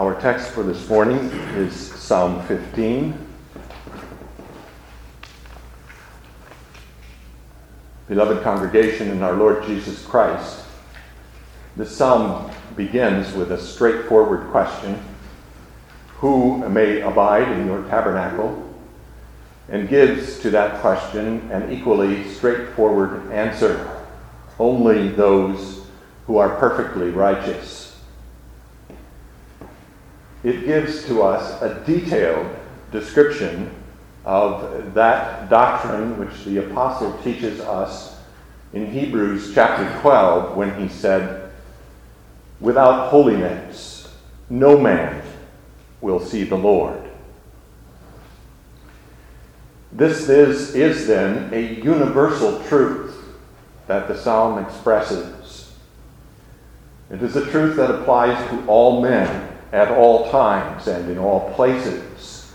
Our text for this morning is Psalm 15. Beloved congregation in our Lord Jesus Christ, this psalm begins with a straightforward question Who may abide in your tabernacle? and gives to that question an equally straightforward answer only those who are perfectly righteous. It gives to us a detailed description of that doctrine which the apostle teaches us in Hebrews chapter 12 when he said, Without holiness, no man will see the Lord. This is, is then a universal truth that the psalm expresses. It is a truth that applies to all men at all times and in all places.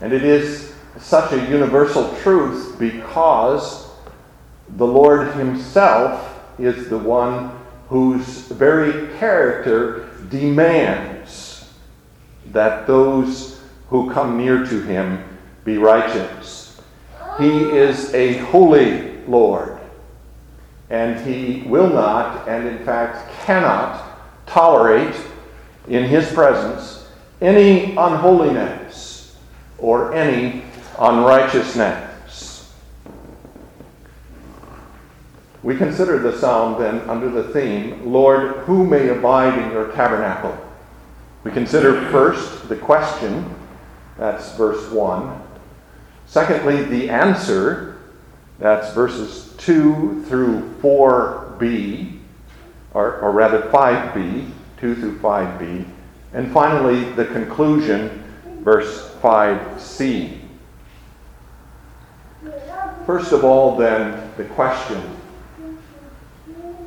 And it is such a universal truth because the Lord Himself is the one whose very character demands that those who come near to Him be righteous. He is a holy Lord, and He will not, and in fact cannot, tolerate in His presence any unholiness or any unrighteousness. We consider the psalm then under the theme, Lord, who may abide in your tabernacle? We consider first the question, that's verse 1. Secondly, the answer, that's verses 2 through 4b, or, or rather 5b, 2 through 5b. And finally, the conclusion, verse 5c. First of all, then, the question.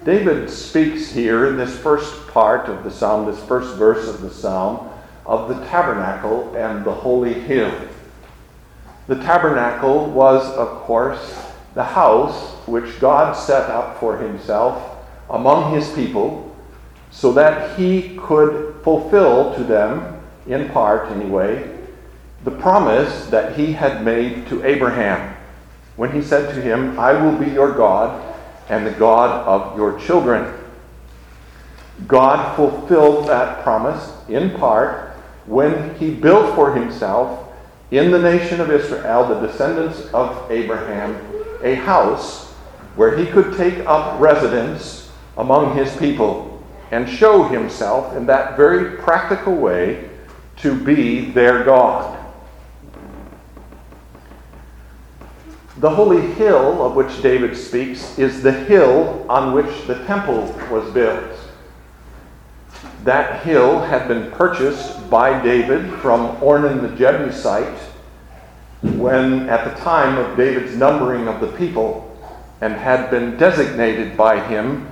David speaks here in this first part of the psalm, this first verse of the psalm, of the tabernacle and the holy hill. The tabernacle was, of course, the house which God set up for himself among his people so that he could fulfill to them, in part anyway, the promise that he had made to Abraham when he said to him, I will be your God and the God of your children. God fulfilled that promise in part when he built for himself in the nation of Israel, the descendants of Abraham, a house where he could take up residence among his people and show himself in that very practical way to be their God. The holy hill of which David speaks is the hill on which the temple was built. That hill had been purchased by David from Ornan the Jebusite when, at the time of David's numbering of the people, and had been designated by him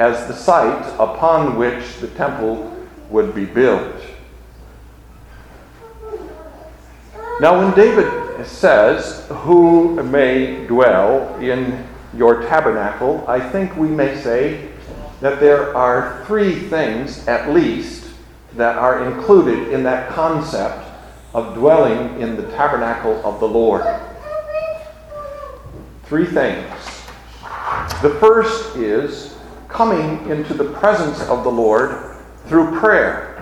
as the site upon which the temple would be built. Now, when David says, Who may dwell in your tabernacle, I think we may say that there are three things at least that are included in that concept of dwelling in the tabernacle of the Lord. Three things. The first is coming into the presence of the Lord through prayer.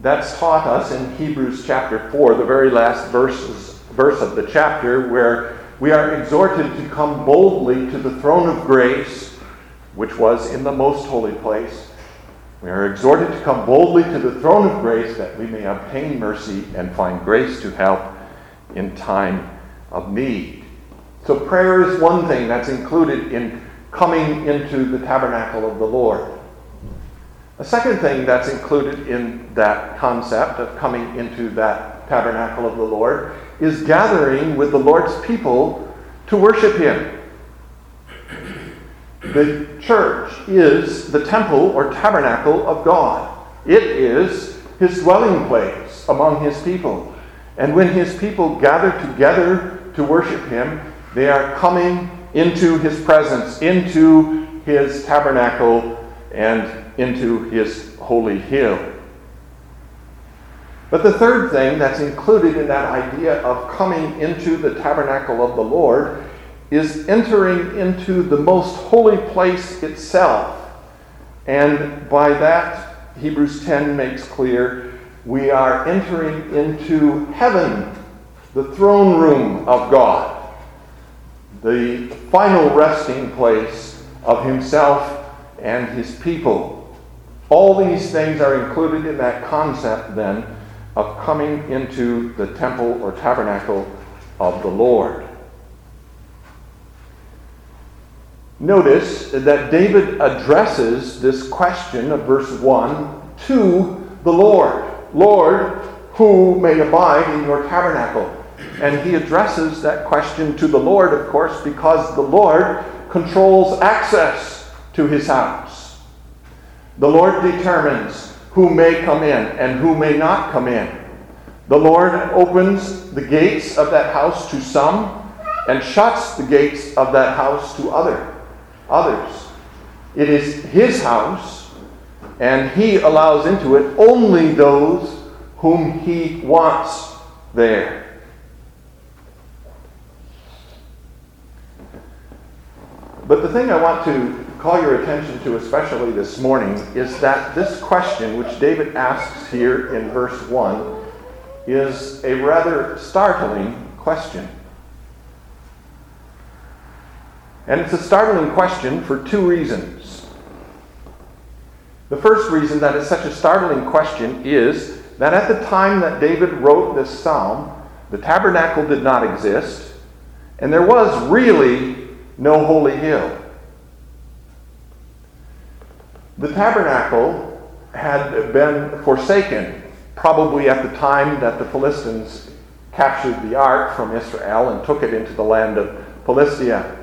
That's taught us in Hebrews chapter 4, the very last verses, verse of the chapter, where we are exhorted to come boldly to the throne of grace which was in the most holy place. We are exhorted to come boldly to the throne of grace that we may obtain mercy and find grace to help in time of need. So, prayer is one thing that's included in coming into the tabernacle of the Lord. A second thing that's included in that concept of coming into that tabernacle of the Lord is gathering with the Lord's people to worship Him. The church is the temple or tabernacle of God. It is his dwelling place among his people. And when his people gather together to worship him, they are coming into his presence, into his tabernacle, and into his holy hill. But the third thing that's included in that idea of coming into the tabernacle of the Lord is entering into the most holy place itself. And by that, Hebrews 10 makes clear we are entering into heaven, the throne room of God, the final resting place of Himself and His people. All these things are included in that concept then of coming into the temple or tabernacle of the Lord. Notice that David addresses this question of verse 1 to the Lord. Lord, who may abide in your tabernacle? And he addresses that question to the Lord, of course, because the Lord controls access to his house. The Lord determines who may come in and who may not come in. The Lord opens the gates of that house to some and shuts the gates of that house to other, others. It is his house, and he allows into it only those whom he wants there. But the thing I want to call your attention to, especially this morning, is that this question, which David asks here in verse 1, is a rather startling question. And it's a startling question for two reasons. The first reason that it's such a startling question is that at the time that David wrote this psalm, the tabernacle did not exist, and there was really no holy hill. The tabernacle had been forsaken, probably at the time that the Philistines captured the ark from Israel and took it into the land of Philistia.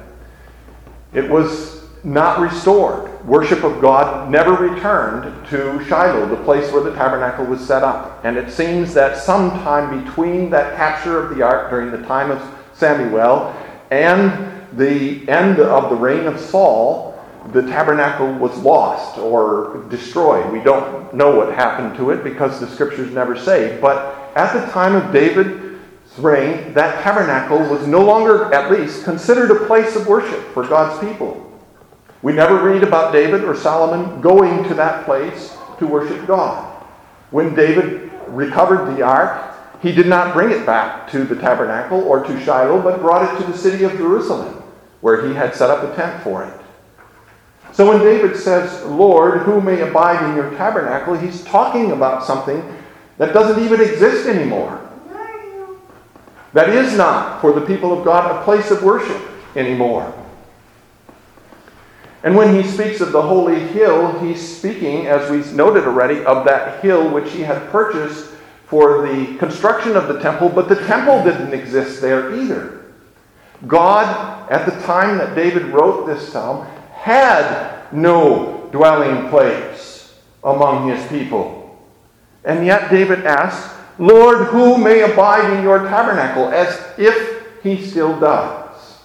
It was not restored. Worship of God never returned to Shiloh, the place where the tabernacle was set up. And it seems that sometime between that capture of the ark during the time of Samuel and the end of the reign of Saul, the tabernacle was lost or destroyed. We don't know what happened to it because the scriptures never say. But at the time of David's reign, that tabernacle was no longer, at least, considered a place of worship for God's people. We never read about David or Solomon going to that place to worship God. When David recovered the ark, he did not bring it back to the tabernacle or to Shiloh, but brought it to the city of Jerusalem, where he had set up a tent for it. So when David says, Lord, who may abide in your tabernacle, he's talking about something that doesn't even exist anymore. That is not, for the people of God, a place of worship anymore. And when he speaks of the holy hill, he's speaking, as we noted already, of that hill which he had purchased for the construction of the temple, but the temple didn't exist there either. God, at the time that David wrote this psalm, had no dwelling place among his people. And yet David asks, Lord, who may abide in your tabernacle? As if he still does.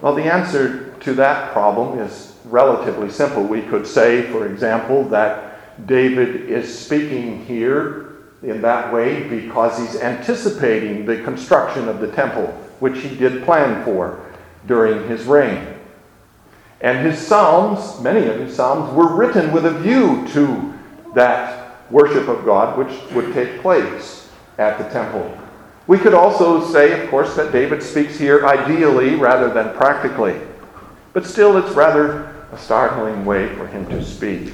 Well, the answer to that problem is relatively simple. We could say, for example, that David is speaking here in that way because he's anticipating the construction of the temple, which he did plan for during his reign. And his psalms, many of his psalms, were written with a view to that worship of God which would take place at the temple. We could also say, of course, that David speaks here ideally rather than practically. But still, it's rather a startling way for him to speak.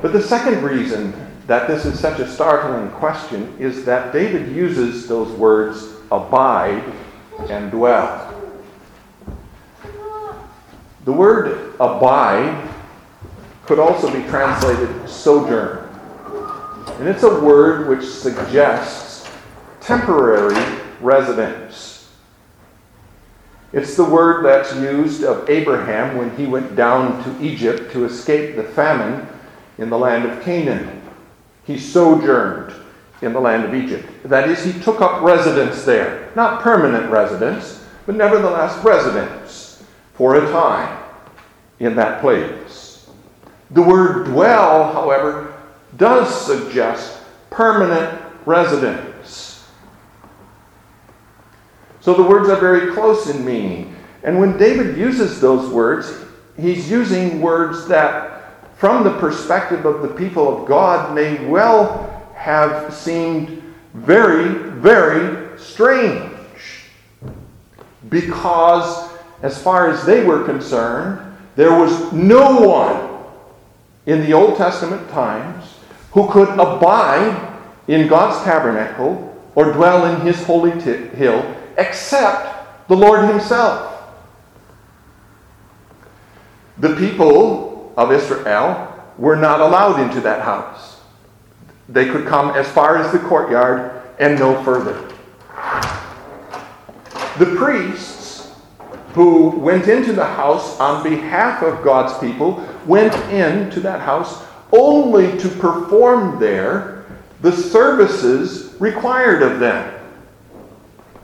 But the second reason that this is such a startling question is that David uses those words abide and dwell. The word abide could also be translated sojourn. And it's a word which suggests temporary residence. It's the word that's used of Abraham when he went down to Egypt to escape the famine in the land of Canaan. He sojourned in the land of Egypt. That is, he took up residence there. Not permanent residence, but nevertheless residence for a time. in that place. The word dwell, however, does suggest permanent residence. So the words are very close in meaning. And when David uses those words, he's using words that, from the perspective of the people of God, may well have seemed very, very strange. Because, as far as they were concerned, there was no one in the Old Testament times who could abide in God's tabernacle or dwell in his holy t- hill except the Lord himself. The people of Israel were not allowed into that house. They could come as far as the courtyard and no further. The priests who went into the house on behalf of God's people went into that house only to perform there the services required of them.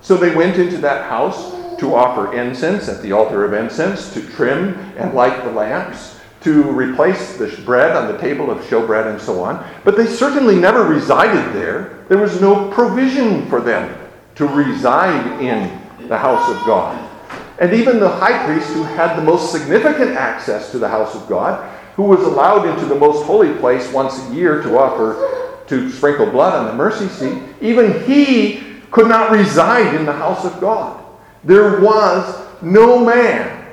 So they went into that house to offer incense at the altar of incense, to trim and light the lamps, to replace the bread on the table of showbread, and so on. But they certainly never resided there. There was no provision for them to reside in the house of God. And even the high priest, who had the most significant access to the house of God, who was allowed into the most holy place once a year to offer, to sprinkle blood on the mercy seat, even he could not reside in the house of God. There was no man,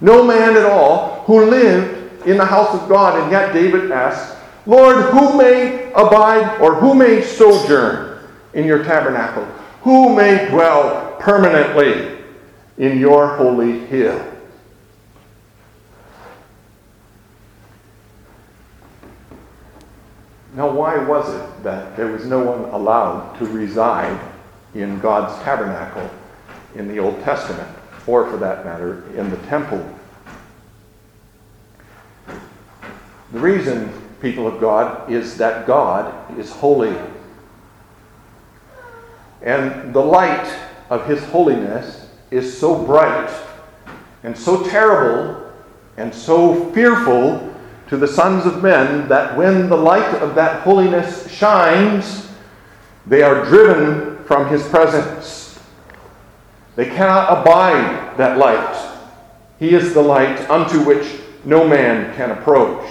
no man at all, who lived in the house of God. And yet David asks, Lord, who may abide or who may sojourn in your tabernacle? Who may dwell permanently in your holy hill? Now, why was it that there was no one allowed to reside in God's tabernacle in the Old Testament, or for that matter, in the temple? The reason, people of God, is that God is holy. And the light of his holiness is so bright and so terrible and so fearful to the sons of men that when the light of that holiness shines, they are driven from his presence. They cannot abide that light. He is the light unto which no man can approach.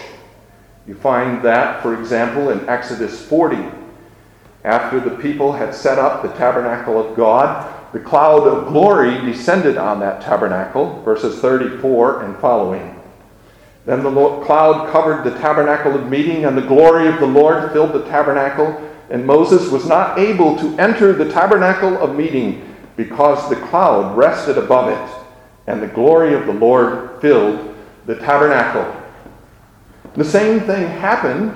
You find that, for example, in Exodus 40. After the people had set up the tabernacle of God, the cloud of glory descended on that tabernacle, verses 34 and following. Then the cloud covered the tabernacle of meeting, and the glory of the Lord filled the tabernacle. And Moses was not able to enter the tabernacle of meeting because the cloud rested above it, and the glory of the Lord filled the tabernacle. The same thing happened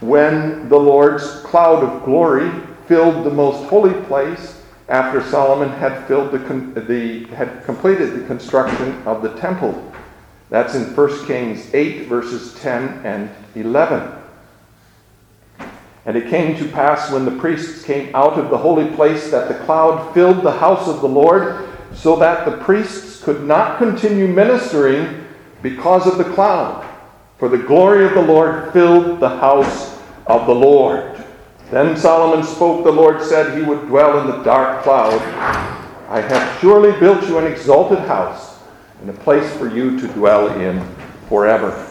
when the Lord's cloud of glory filled the most holy place after Solomon had, filled the, the, had completed the construction of the temple. That's in 1 Kings 8, verses 10 and 11. And it came to pass when the priests came out of the holy place that the cloud filled the house of the Lord, so that the priests could not continue ministering because of the cloud. For the glory of the Lord filled the house of the Lord. Then Solomon spoke, the Lord said he would dwell in the dark cloud. I have surely built you an exalted house and a place for you to dwell in forever.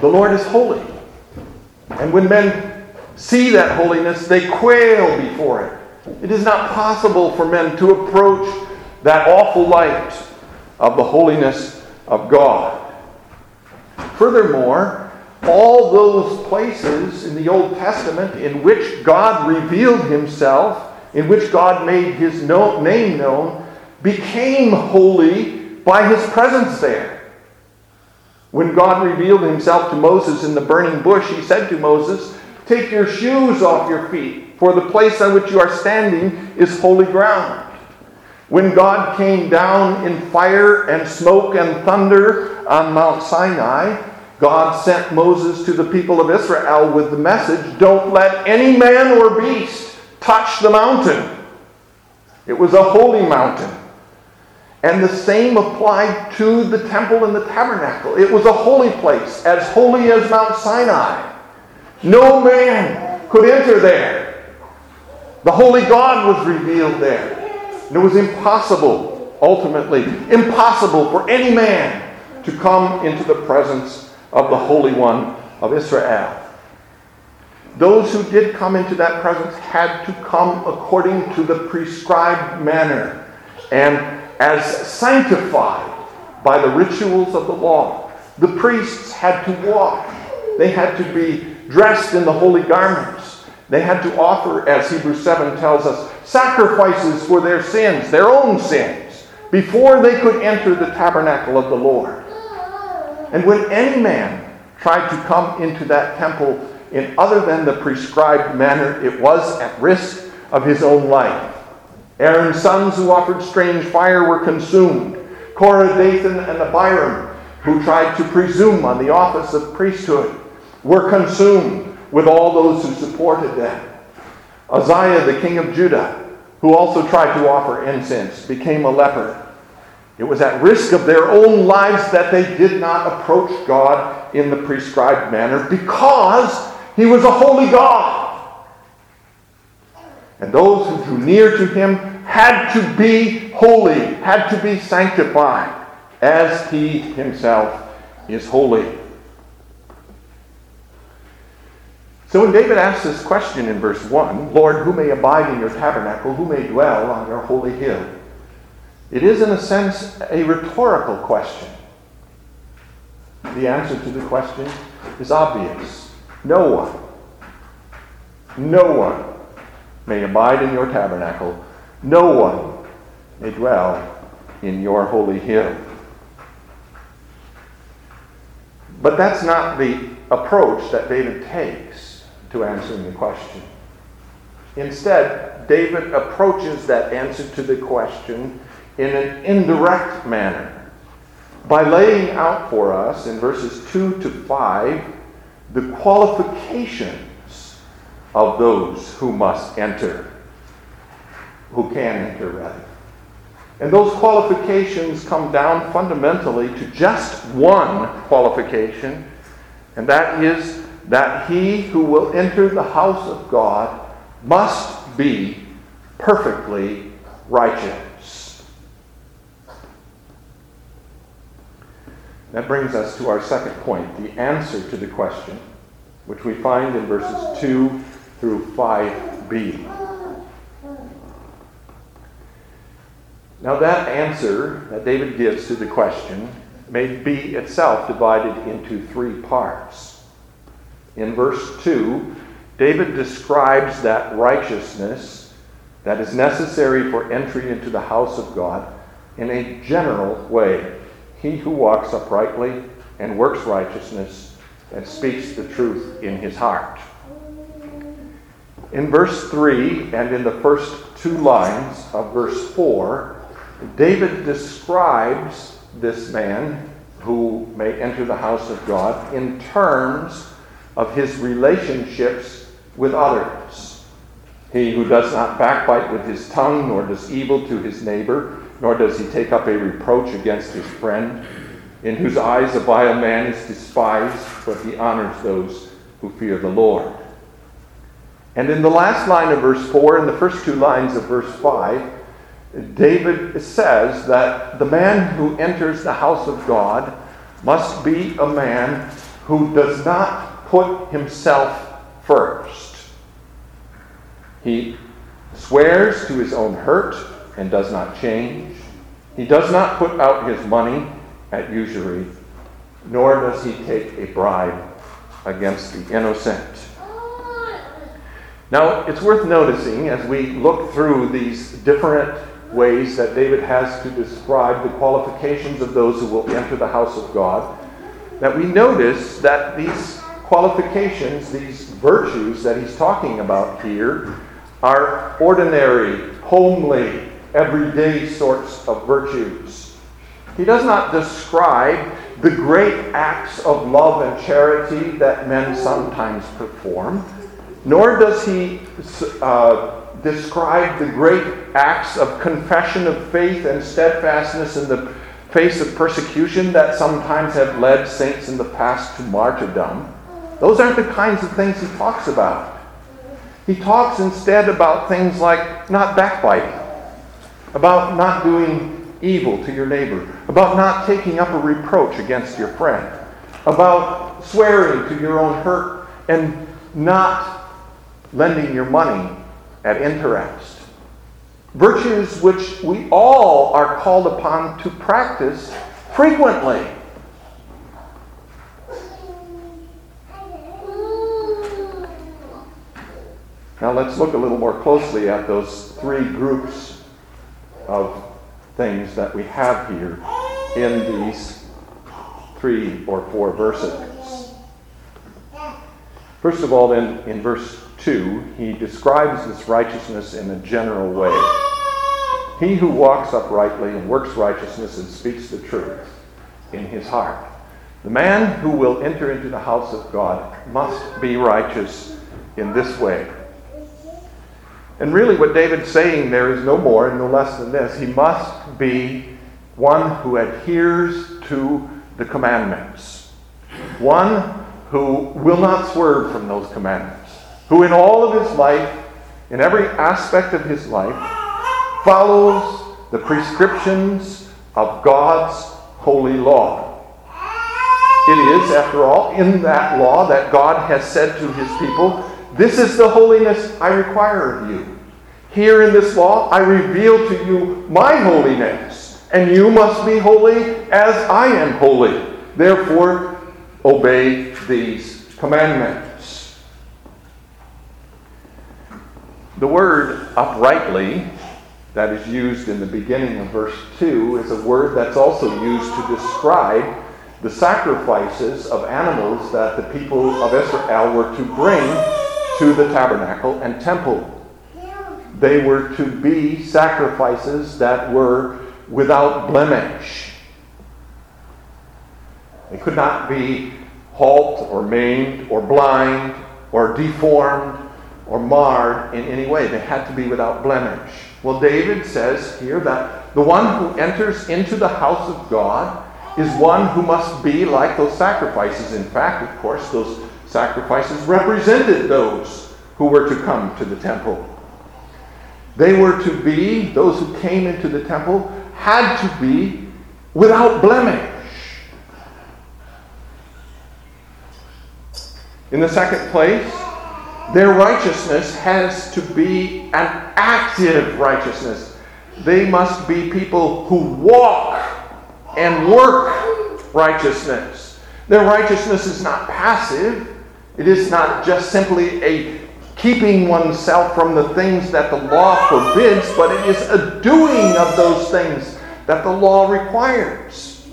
The Lord is holy. And when men see that holiness, they quail before it. It is not possible for men to approach that awful light of the holiness of God. Furthermore, all those places in the Old Testament in which God revealed himself, in which God made his name known, became holy by his presence there. When God revealed himself to Moses in the burning bush, he said to Moses, Take your shoes off your feet, for the place on which you are standing is holy ground. When God came down in fire and smoke and thunder on Mount Sinai, God sent Moses to the people of Israel with the message Don't let any man or beast touch the mountain. It was a holy mountain. And the same applied to the temple and the tabernacle. It was a holy place, as holy as Mount Sinai. No man could enter there. The holy God was revealed there. And it was impossible, ultimately, impossible for any man to come into the presence of the Holy One of Israel. Those who did come into that presence had to come according to the prescribed manner and as sanctified by the rituals of the law. The priests had to walk, they had to be dressed in the holy garments. They had to offer, as Hebrews 7 tells us, sacrifices for their sins, their own sins, before they could enter the tabernacle of the Lord. And when any man tried to come into that temple in other than the prescribed manner, it was at risk of his own life. Aaron's sons who offered strange fire were consumed. Korah, Dathan, and Abiram, who tried to presume on the office of priesthood, were consumed with all those who supported them. Uzziah, the king of Judah, who also tried to offer incense, became a leper. It was at risk of their own lives that they did not approach God in the prescribed manner because he was a holy God. And those who drew near to him had to be holy, had to be sanctified, as he himself is holy. So when David asks this question in verse 1, Lord, who may abide in your tabernacle, who may dwell on your holy hill? It is, in a sense, a rhetorical question. The answer to the question is obvious no one, no one may abide in your tabernacle, no one may dwell in your holy hill. But that's not the approach that David takes to answering the question. Instead, David approaches that answer to the question in an indirect manner by laying out for us in verses 2 to 5 the qualifications of those who must enter, who can enter, rather. And those qualifications come down fundamentally to just one qualification, and that is that he who will enter the house of God must be perfectly righteous. That brings us to our second point the answer to the question, which we find in verses 2 through 5b. Now, that answer that David gives to the question may be itself divided into three parts. In verse 2, David describes that righteousness that is necessary for entry into the house of God in a general way. He who walks uprightly and works righteousness and speaks the truth in his heart. In verse 3 and in the first two lines of verse 4, David describes this man who may enter the house of God in terms of his relationships with others. He who does not backbite with his tongue, nor does evil to his neighbor, nor does he take up a reproach against his friend, in whose eyes a vile man is despised, but he honors those who fear the Lord. And in the last line of verse 4 and the first two lines of verse 5, David says that the man who enters the house of God must be a man who does not put himself first. He swears to his own hurt and does not change. He does not put out his money at usury, nor does he take a bribe against the innocent. Now, it's worth noticing as we look through these different ways that David has to describe the qualifications of those who will enter the house of God, that we notice that these qualifications, these virtues that he's talking about here, are ordinary, homely, everyday sorts of virtues. He does not describe the great acts of love and charity that men sometimes perform, nor does he uh, described the great acts of confession of faith and steadfastness in the face of persecution that sometimes have led saints in the past to martyrdom. Those aren't the kinds of things he talks about. He talks instead about things like not backbiting, about not doing evil to your neighbor, about not taking up a reproach against your friend, about swearing to your own hurt, and not lending your money at interest. Virtues which we all are called upon to practice frequently. Now let's look a little more closely at those three groups of things that we have here in these three or four verses. First of all, then, in verse 2, he describes this righteousness in a general way. He who walks uprightly and works righteousness and speaks the truth in his heart. The man who will enter into the house of God must be righteous in this way. And really, what David's saying there is no more and no less than this. He must be one who adheres to the commandments, one who will not swerve from those commandments, who in all of his life, in every aspect of his life, follows the prescriptions of God's holy law. It is, after all, in that law that God has said to his people, this is the holiness I require of you. Here in this law, I reveal to you my holiness, and you must be holy as I am holy. Therefore, obey these commandments. The word uprightly, that is used in the beginning of verse 2, is a word that's also used to describe the sacrifices of animals that the people of Israel were to bring to the tabernacle and temple. They were to be sacrifices that were without blemish. They could not be halt or maimed or blind or deformed or marred in any way. They had to be without blemish. Well, David says here that the one who enters into the house of God is one who must be like those sacrifices. In fact, of course, those sacrifices represented those who were to come to the temple. They were to be, those who came into the temple had to be without blemish. In the second place, their righteousness has to be an active righteousness. They must be people who walk and work righteousness. Their righteousness is not passive, it is not just simply a keeping oneself from the things that the law forbids, but it is a doing of those things that the law requires.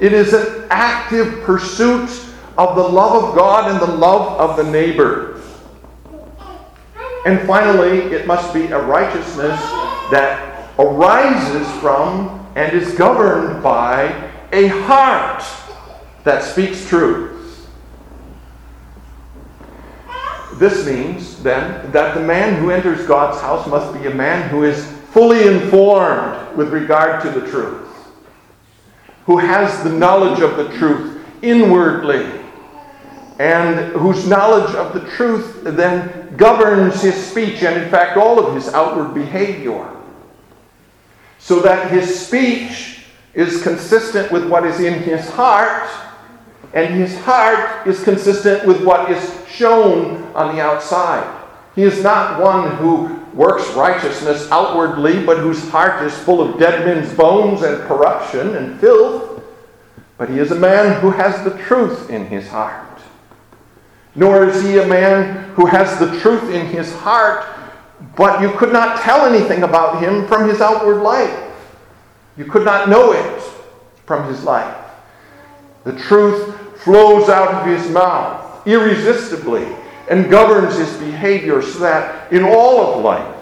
It is an active pursuit of the love of God and the love of the neighbor. And finally, it must be a righteousness that arises from and is governed by a heart that speaks truth. This means, then, that the man who enters God's house must be a man who is fully informed with regard to the truth, who has the knowledge of the truth inwardly, and whose knowledge of the truth then governs his speech and, in fact, all of his outward behavior. So that his speech is consistent with what is in his heart and his heart is consistent with what is shown on the outside. He is not one who works righteousness outwardly, but whose heart is full of dead men's bones and corruption and filth. But he is a man who has the truth in his heart. Nor is he a man who has the truth in his heart, but you could not tell anything about him from his outward life. You could not know it from his life. The truth flows out of his mouth irresistibly and governs his behavior so that in all of life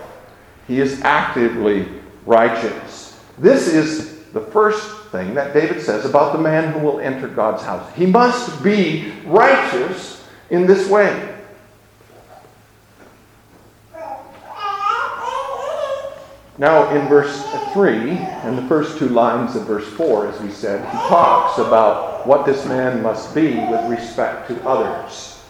he is actively righteous. This is the first thing that David says about the man who will enter God's house. He must be righteous in this way. Now, in verse 3 and the first two lines of verse 4, as we said, he talks about what this man must be with respect to others.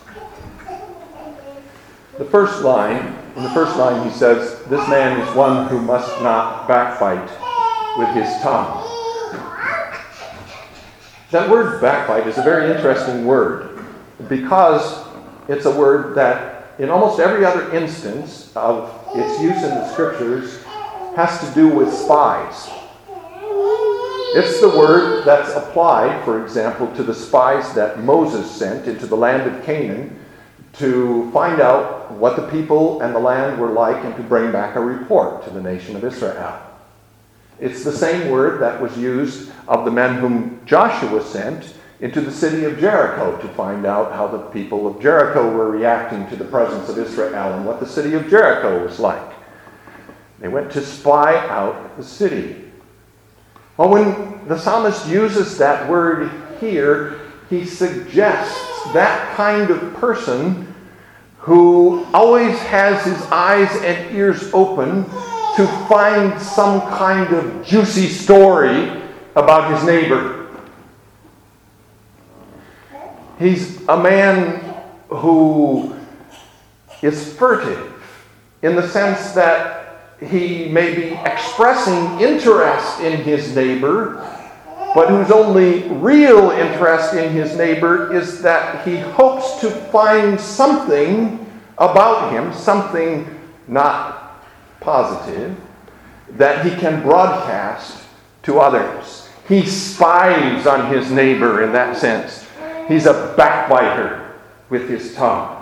The first line, in the first line, he says, This man is one who must not backbite with his tongue. That word backbite is a very interesting word because it's a word that, in almost every other instance of its use in the scriptures, has to do with spies. It's the word that's applied, for example, to the spies that Moses sent into the land of Canaan to find out what the people and the land were like and to bring back a report to the nation of Israel. It's the same word that was used of the men whom Joshua sent into the city of Jericho to find out how the people of Jericho were reacting to the presence of Israel and what the city of Jericho was like. They went to spy out the city. Well, when the psalmist uses that word here, he suggests that kind of person who always has his eyes and ears open to find some kind of juicy story about his neighbor. He's a man who is furtive in the sense that he may be expressing interest in his neighbor, but whose only real interest in his neighbor is that he hopes to find something about him, something not positive, that he can broadcast to others. He spies on his neighbor in that sense. He's a backbiter with his tongue.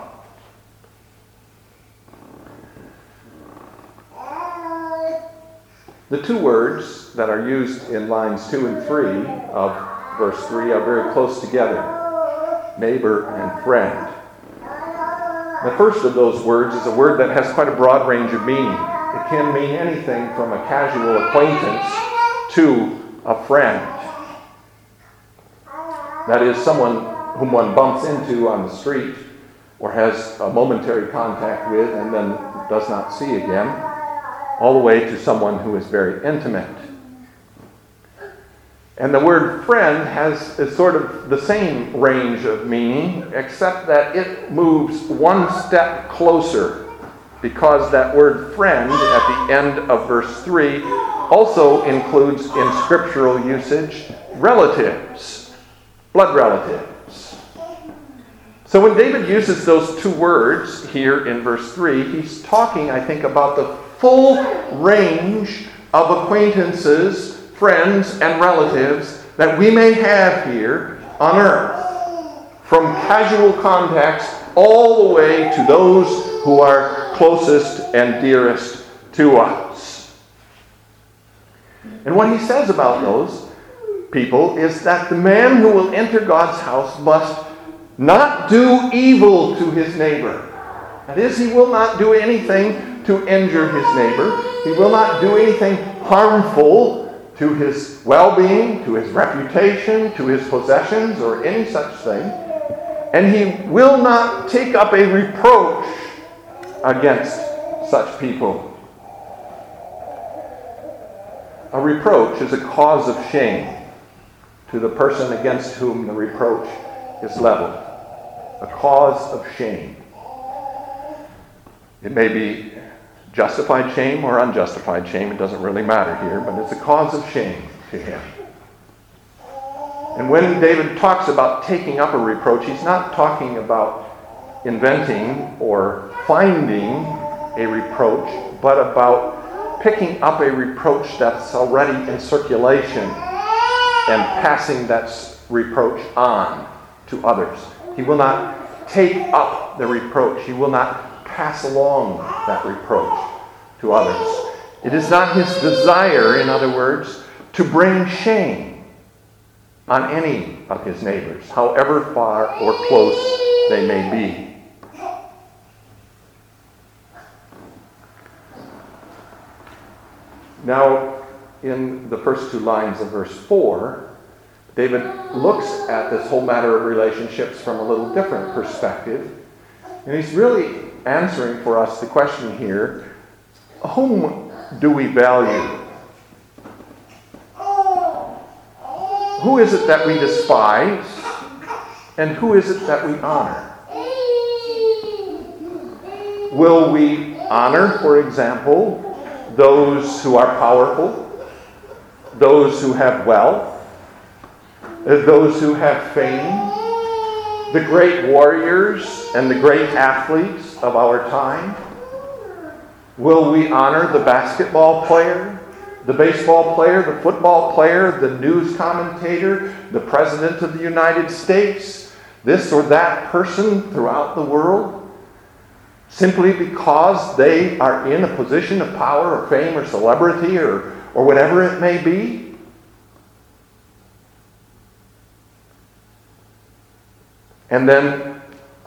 The two words that are used in lines 2 and 3 of verse 3 are very close together neighbor and friend. The first of those words is a word that has quite a broad range of meaning. It can mean anything from a casual acquaintance to a friend. That is, someone whom one bumps into on the street or has a momentary contact with and then does not see again all the way to someone who is very intimate. And the word friend has is sort of the same range of meaning, except that it moves one step closer because that word friend at the end of verse 3 also includes in scriptural usage relatives, blood relatives. So when David uses those two words here in verse 3, he's talking, I think, about the full range of acquaintances, friends, and relatives that we may have here on earth. From casual contacts all the way to those who are closest and dearest to us. And what he says about those people is that the man who will enter God's house must not do evil to his neighbor. That is, he will not do anything to injure his neighbor. He will not do anything harmful to his well being, to his reputation, to his possessions, or any such thing. And he will not take up a reproach against such people. A reproach is a cause of shame to the person against whom the reproach is leveled. A cause of shame. It may be Justified shame or unjustified shame, it doesn't really matter here, but it's a cause of shame to him. And when David talks about taking up a reproach, he's not talking about inventing or finding a reproach, but about picking up a reproach that's already in circulation and passing that reproach on to others. He will not take up the reproach. He will not pass along that reproach to others. It is not his desire, in other words, to bring shame on any of his neighbors, however far or close they may be. Now, in the first two lines of verse 4, David looks at this whole matter of relationships from a little different perspective. And he's really answering for us the question here whom do we value? Who is it that we despise? And who is it that we honor? Will we honor, for example, those who are powerful, those who have wealth, those who have fame, the great warriors and the great athletes of our time? Will we honor the basketball player, the baseball player, the football player, the news commentator, the president of the United States, this or that person throughout the world? Simply because they are in a position of power or fame or celebrity or, or whatever it may be? And then,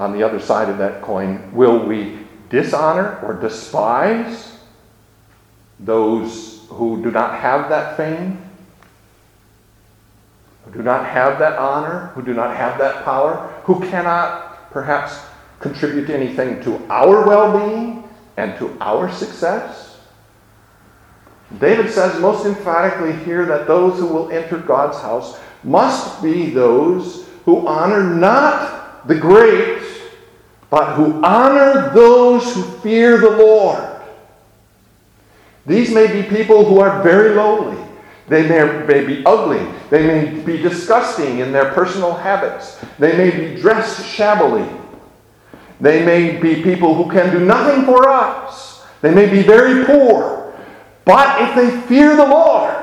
on the other side of that coin, will we dishonor or despise those who do not have that fame, who do not have that honor, who do not have that power, who cannot perhaps contribute anything to our well being and to our success? David says most emphatically here that those who will enter God's house must be those who honor not the great, but who honor those who fear the Lord. These may be people who are very lowly. They may, may, be ugly. They may be disgusting in their personal habits. They may be dressed shabbily. They may be people who can do nothing for us. They may be very poor. But if they fear the Lord,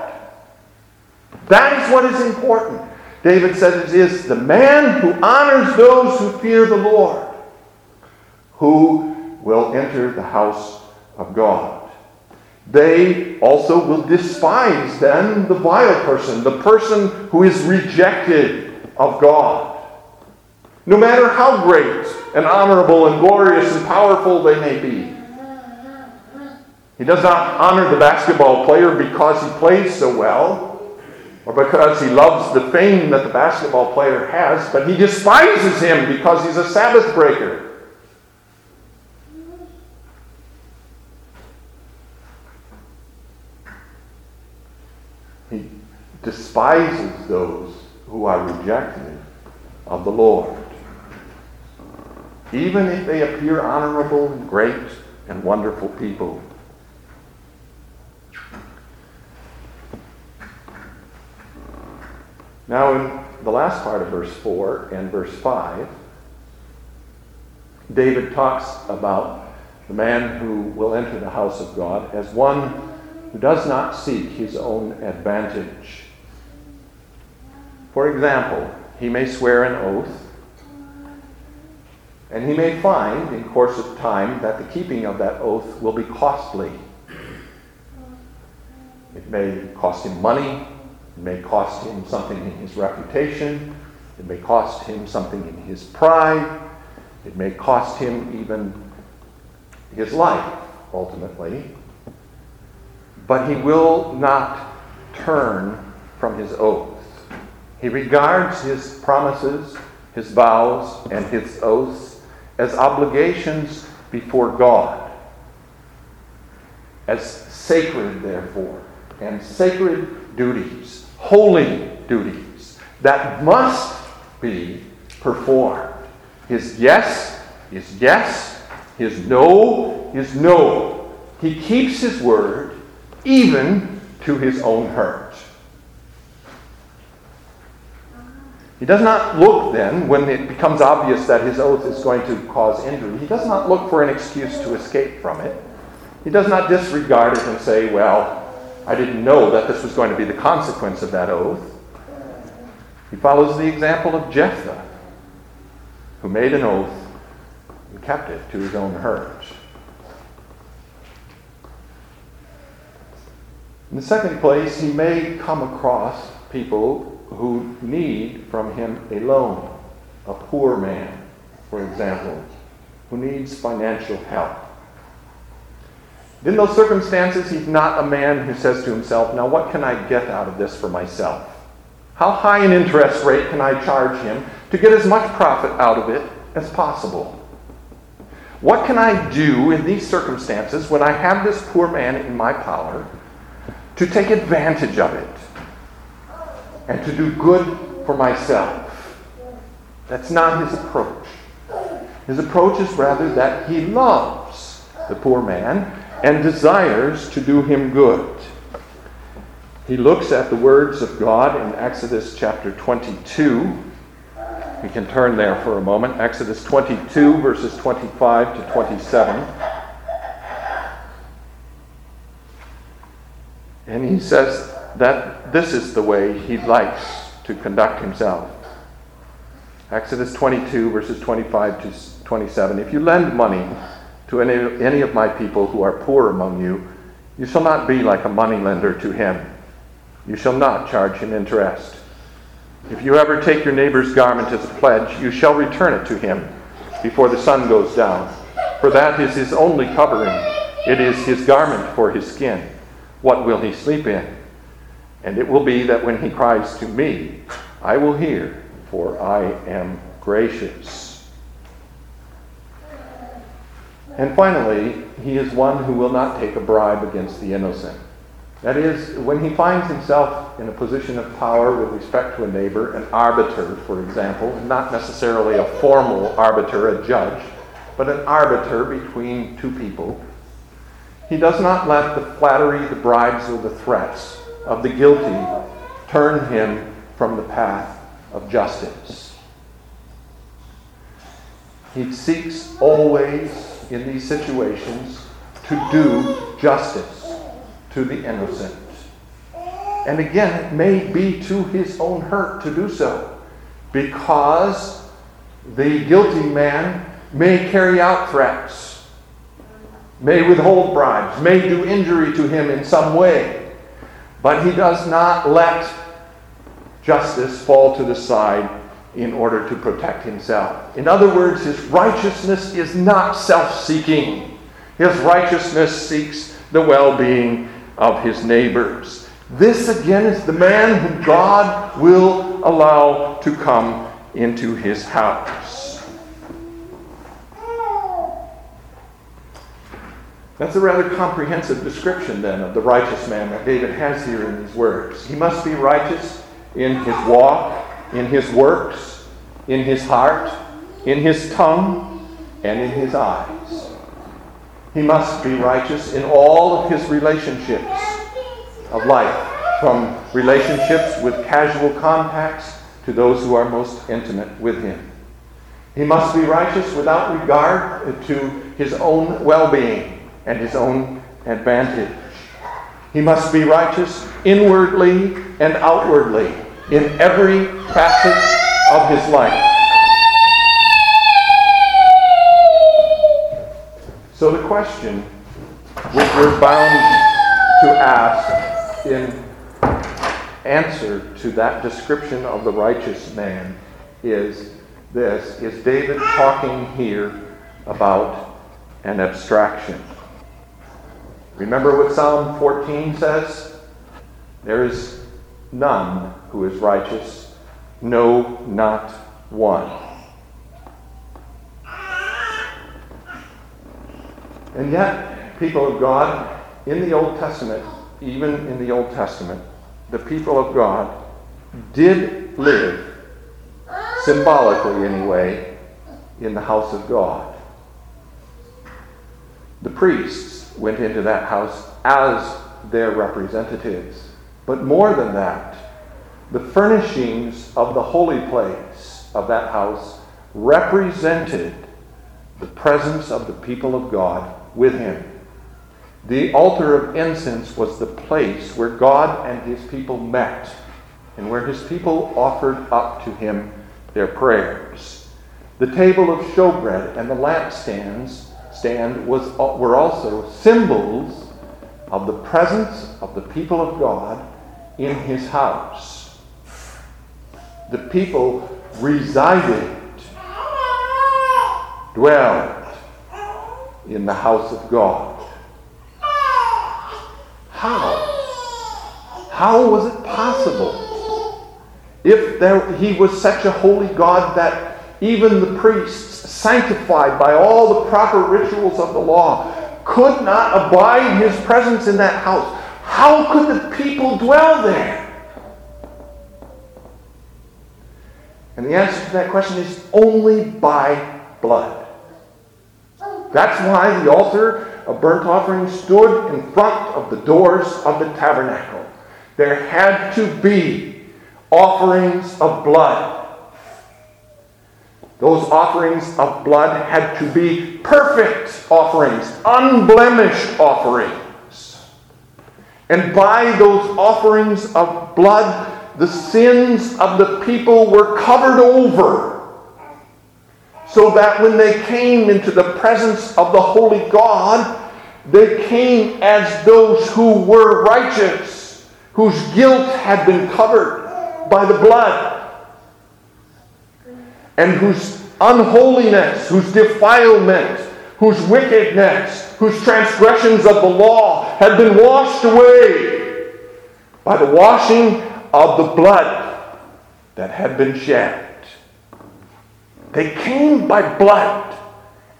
that is what is important. David says it is the man who honors those who fear the Lord who will enter the house of God. They also will despise then the vile person, the person who is rejected of God. No matter how great and honorable and glorious and powerful they may be. He does not honor the basketball player because he plays so well or because he loves the fame that the basketball player has, but he despises him because he's a Sabbath breaker. He despises those who are rejected of the Lord. Even if they appear honorable and great and wonderful people. Now, in the last part of verse 4 and verse 5, David talks about the man who will enter the house of God as one who does not seek his own advantage. For example, he may swear an oath, and he may find in course of time that the keeping of that oath will be costly. It may cost him money, it may cost him something in his reputation. It may cost him something in his pride. It may cost him even his life, ultimately. But he will not turn from his oath. He regards his promises, his vows, and his oaths as obligations before God, as sacred, therefore, and sacred duties holy duties that must be performed. His yes is yes, his no is no. He keeps his word even to his own hurt. He does not look then, when it becomes obvious that his oath is going to cause injury, he does not look for an excuse to escape from it. He does not disregard it and say, well, I didn't know that this was going to be the consequence of that oath. He follows the example of Jephthah, who made an oath and kept it to his own hurt. In the second place, he may come across people who need from him a loan. A poor man, for example, who needs financial help. In those circumstances, he's not a man who says to himself, Now, what can I get out of this for myself? How high an interest rate can I charge him to get as much profit out of it as possible? What can I do in these circumstances when I have this poor man in my power to take advantage of it and to do good for myself? That's not his approach. His approach is rather that he loves the poor man and desires to do him good. He looks at the words of God in Exodus chapter 22. We can turn there for a moment. Exodus 22, verses 25 to 27. And he says that this is the way he likes to conduct himself. Exodus 22, verses 25 to 27. If you lend money to any, any of my people who are poor among you, you shall not be like a moneylender to him. You shall not charge him interest. If you ever take your neighbor's garment as a pledge, you shall return it to him before the sun goes down. For that is his only covering. It is his garment for his skin. What will he sleep in? And it will be that when he cries to me, I will hear for I am gracious. And finally, he is one who will not take a bribe against the innocent. That is, when he finds himself in a position of power with respect to a neighbor, an arbiter, for example, not necessarily a formal arbiter, a judge, but an arbiter between two people, he does not let the flattery, the bribes, or the threats of the guilty turn him from the path of justice. He seeks always in these situations to do justice to the innocent. And again, it may be to his own hurt to do so because the guilty man may carry out threats, may withhold bribes, may do injury to him in some way, but he does not let justice fall to the side in order to protect himself. In other words, his righteousness is not self seeking, his righteousness seeks the well being of his neighbors. This again is the man whom God will allow to come into his house. That's a rather comprehensive description, then, of the righteous man that David has here in these words. He must be righteous in his walk, in his works, in his heart, in his tongue, and in his eyes. He must be righteous in all of his relationships of life, from relationships with casual contacts to those who are most intimate with him. He must be righteous without regard to his own well being and his own advantage. He must be righteous inwardly and outwardly in every facet of his life. So, the question which we're bound to ask in answer to that description of the righteous man is this Is David talking here about an abstraction? Remember what Psalm 14 says? There is none who is righteous, no, not one. And yet, people of God, in the Old Testament, even in the Old Testament, the people of God did live, symbolically anyway, in the house of God. The priests went into that house as their representatives. But more than that, the furnishings of the holy place of that house represented the presence of the people of God with him. The altar of incense was the place where God and his people met and where his people offered up to him their prayers. The table of showbread and the lampstands stand was, were also symbols of the presence of the people of God in his house. The people resided, dwelled in the house of God. How? How was it possible? If there, he was such a holy God that even the priests sanctified by all the proper rituals of the law, could not abide his presence in that house, how could the people dwell there? And the answer to that question is only by blood. That's why the altar of burnt offering stood in front of the doors of the tabernacle. There had to be offerings of blood. Those offerings of blood had to be perfect offerings, unblemished offerings. And by those offerings of blood, the sins of the people were covered over so that when they came into the presence of the holy God, they came as those who were righteous, whose guilt had been covered by the blood, and whose unholiness, whose defilement, whose wickedness, whose transgressions of the law had been washed away by the washing of the blood that had been shed. They came by blood.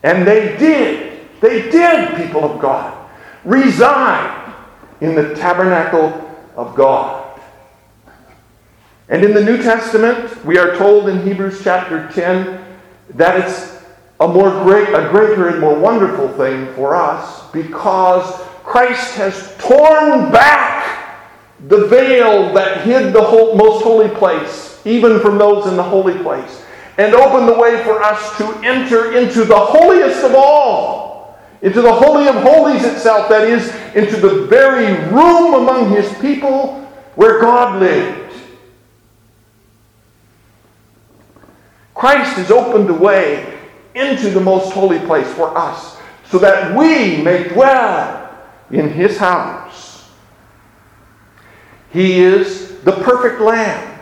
And they did, they did, people of God, reside in the tabernacle of God. And in the New Testament, we are told in Hebrews chapter 10 that it's a more great, a greater and more wonderful thing for us because Christ has torn back the veil that hid the whole, most holy place, even from those in the holy place and open the way for us to enter into the holiest of all, into the Holy of Holies itself, that is, into the very room among His people where God lived. Christ has opened the way into the most holy place for us so that we may dwell in His house. He is the perfect Lamb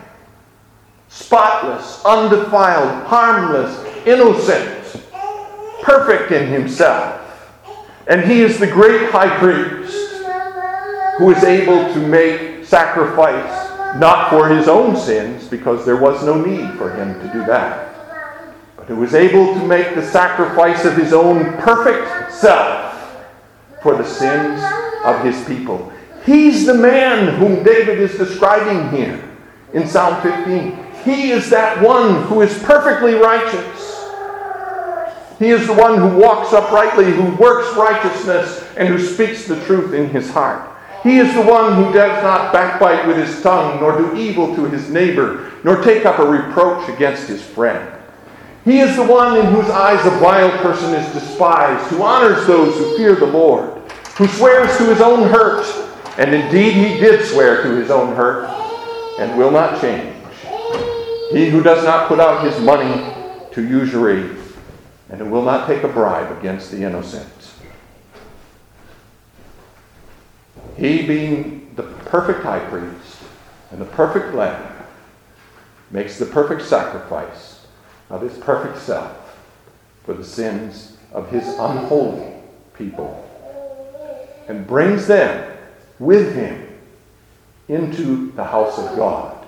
spotless, undefiled, harmless, innocent, perfect in himself. And he is the great high priest who is able to make sacrifice not for his own sins, because there was no need for him to do that, but who was able to make the sacrifice of his own perfect self for the sins of his people. He's the man whom David is describing here in Psalm 15. He is that one who is perfectly righteous. He is the one who walks uprightly, who works righteousness, and who speaks the truth in his heart. He is the one who does not backbite with his tongue, nor do evil to his neighbor, nor take up a reproach against his friend. He is the one in whose eyes a vile person is despised, who honors those who fear the Lord, who swears to his own hurt, and indeed he did swear to his own hurt, and will not change. He who does not put out his money to usury and who will not take a bribe against the innocent. He, being the perfect high priest and the perfect lamb, makes the perfect sacrifice of his perfect self for the sins of his unholy people and brings them with him into the house of God.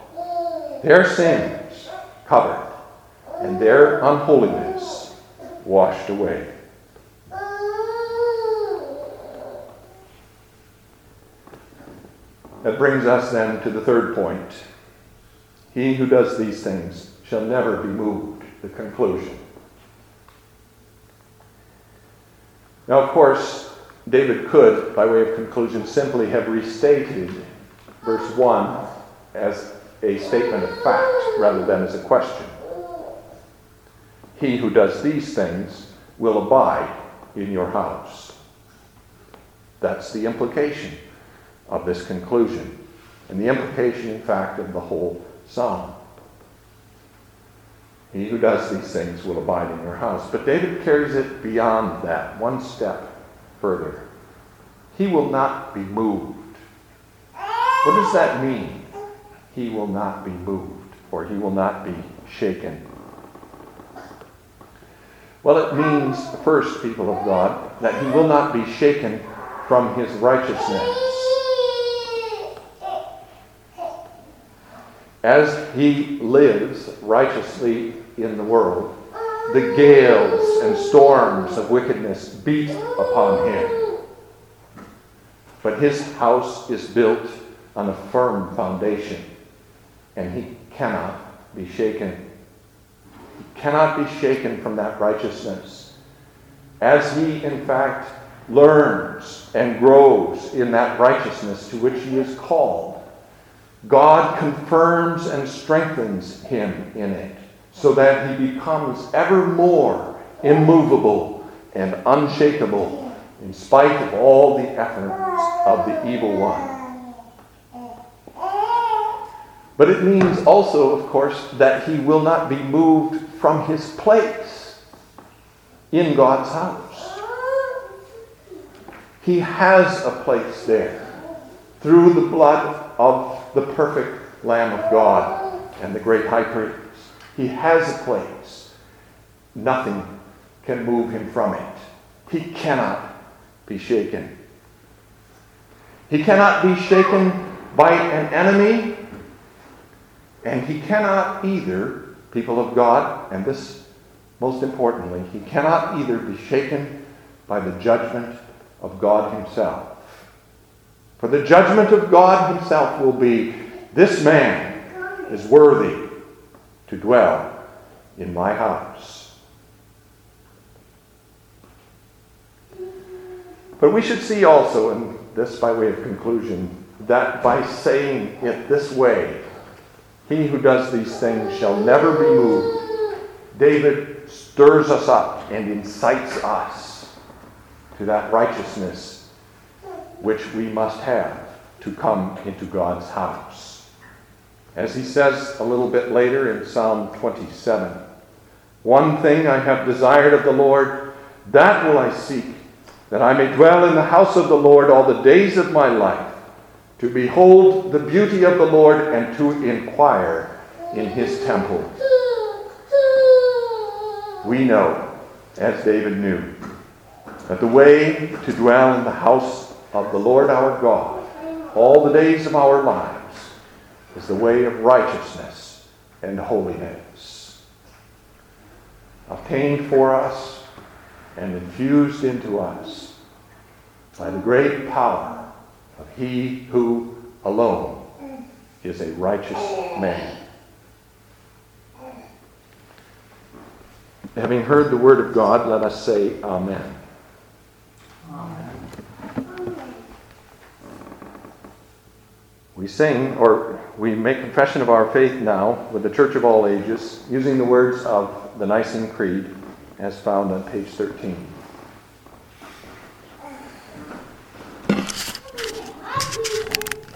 Their sins covered, and their unholiness washed away. That brings us then to the third point. He who does these things shall never be moved. The conclusion. Now, of course, David could, by way of conclusion, simply have restated verse 1 as a statement of fact rather than as a question. He who does these things will abide in your house. That's the implication of this conclusion, and the implication, in fact, of the whole psalm. He who does these things will abide in your house. But David carries it beyond that, one step further. He will not be moved. What does that mean? he will not be moved or he will not be shaken. Well, it means, first, people of God, that he will not be shaken from his righteousness. As he lives righteously in the world, the gales and storms of wickedness beat upon him. But his house is built on a firm foundation, and he cannot be shaken. He cannot be shaken from that righteousness. As he, in fact, learns and grows in that righteousness to which he is called, God confirms and strengthens him in it so that he becomes ever more immovable and unshakable in spite of all the efforts of the evil one. But it means also, of course, that he will not be moved from his place in God's house. He has a place there through the blood of the perfect Lamb of God and the great high priest. He has a place. Nothing can move him from it. He cannot be shaken. He cannot be shaken by an enemy, and he cannot either, people of God, and this most importantly, he cannot either be shaken by the judgment of God himself. For the judgment of God himself will be this man is worthy to dwell in my house. But we should see also, and this by way of conclusion, that by saying it this way, he who does these things shall never be moved. David stirs us up and incites us to that righteousness which we must have to come into God's house. As he says a little bit later in Psalm 27 One thing I have desired of the Lord, that will I seek, that I may dwell in the house of the Lord all the days of my life, to behold the beauty of the Lord and to inquire in his temple. We know, as David knew, that the way to dwell in the house of the Lord our God all the days of our lives is the way of righteousness and holiness, obtained for us and infused into us by the great power of He who alone is a righteous man. Having heard the word of God, let us say Amen. We sing, or we make confession of our faith now with the Church of all ages, using the words of the Nicene Creed as found on page 13.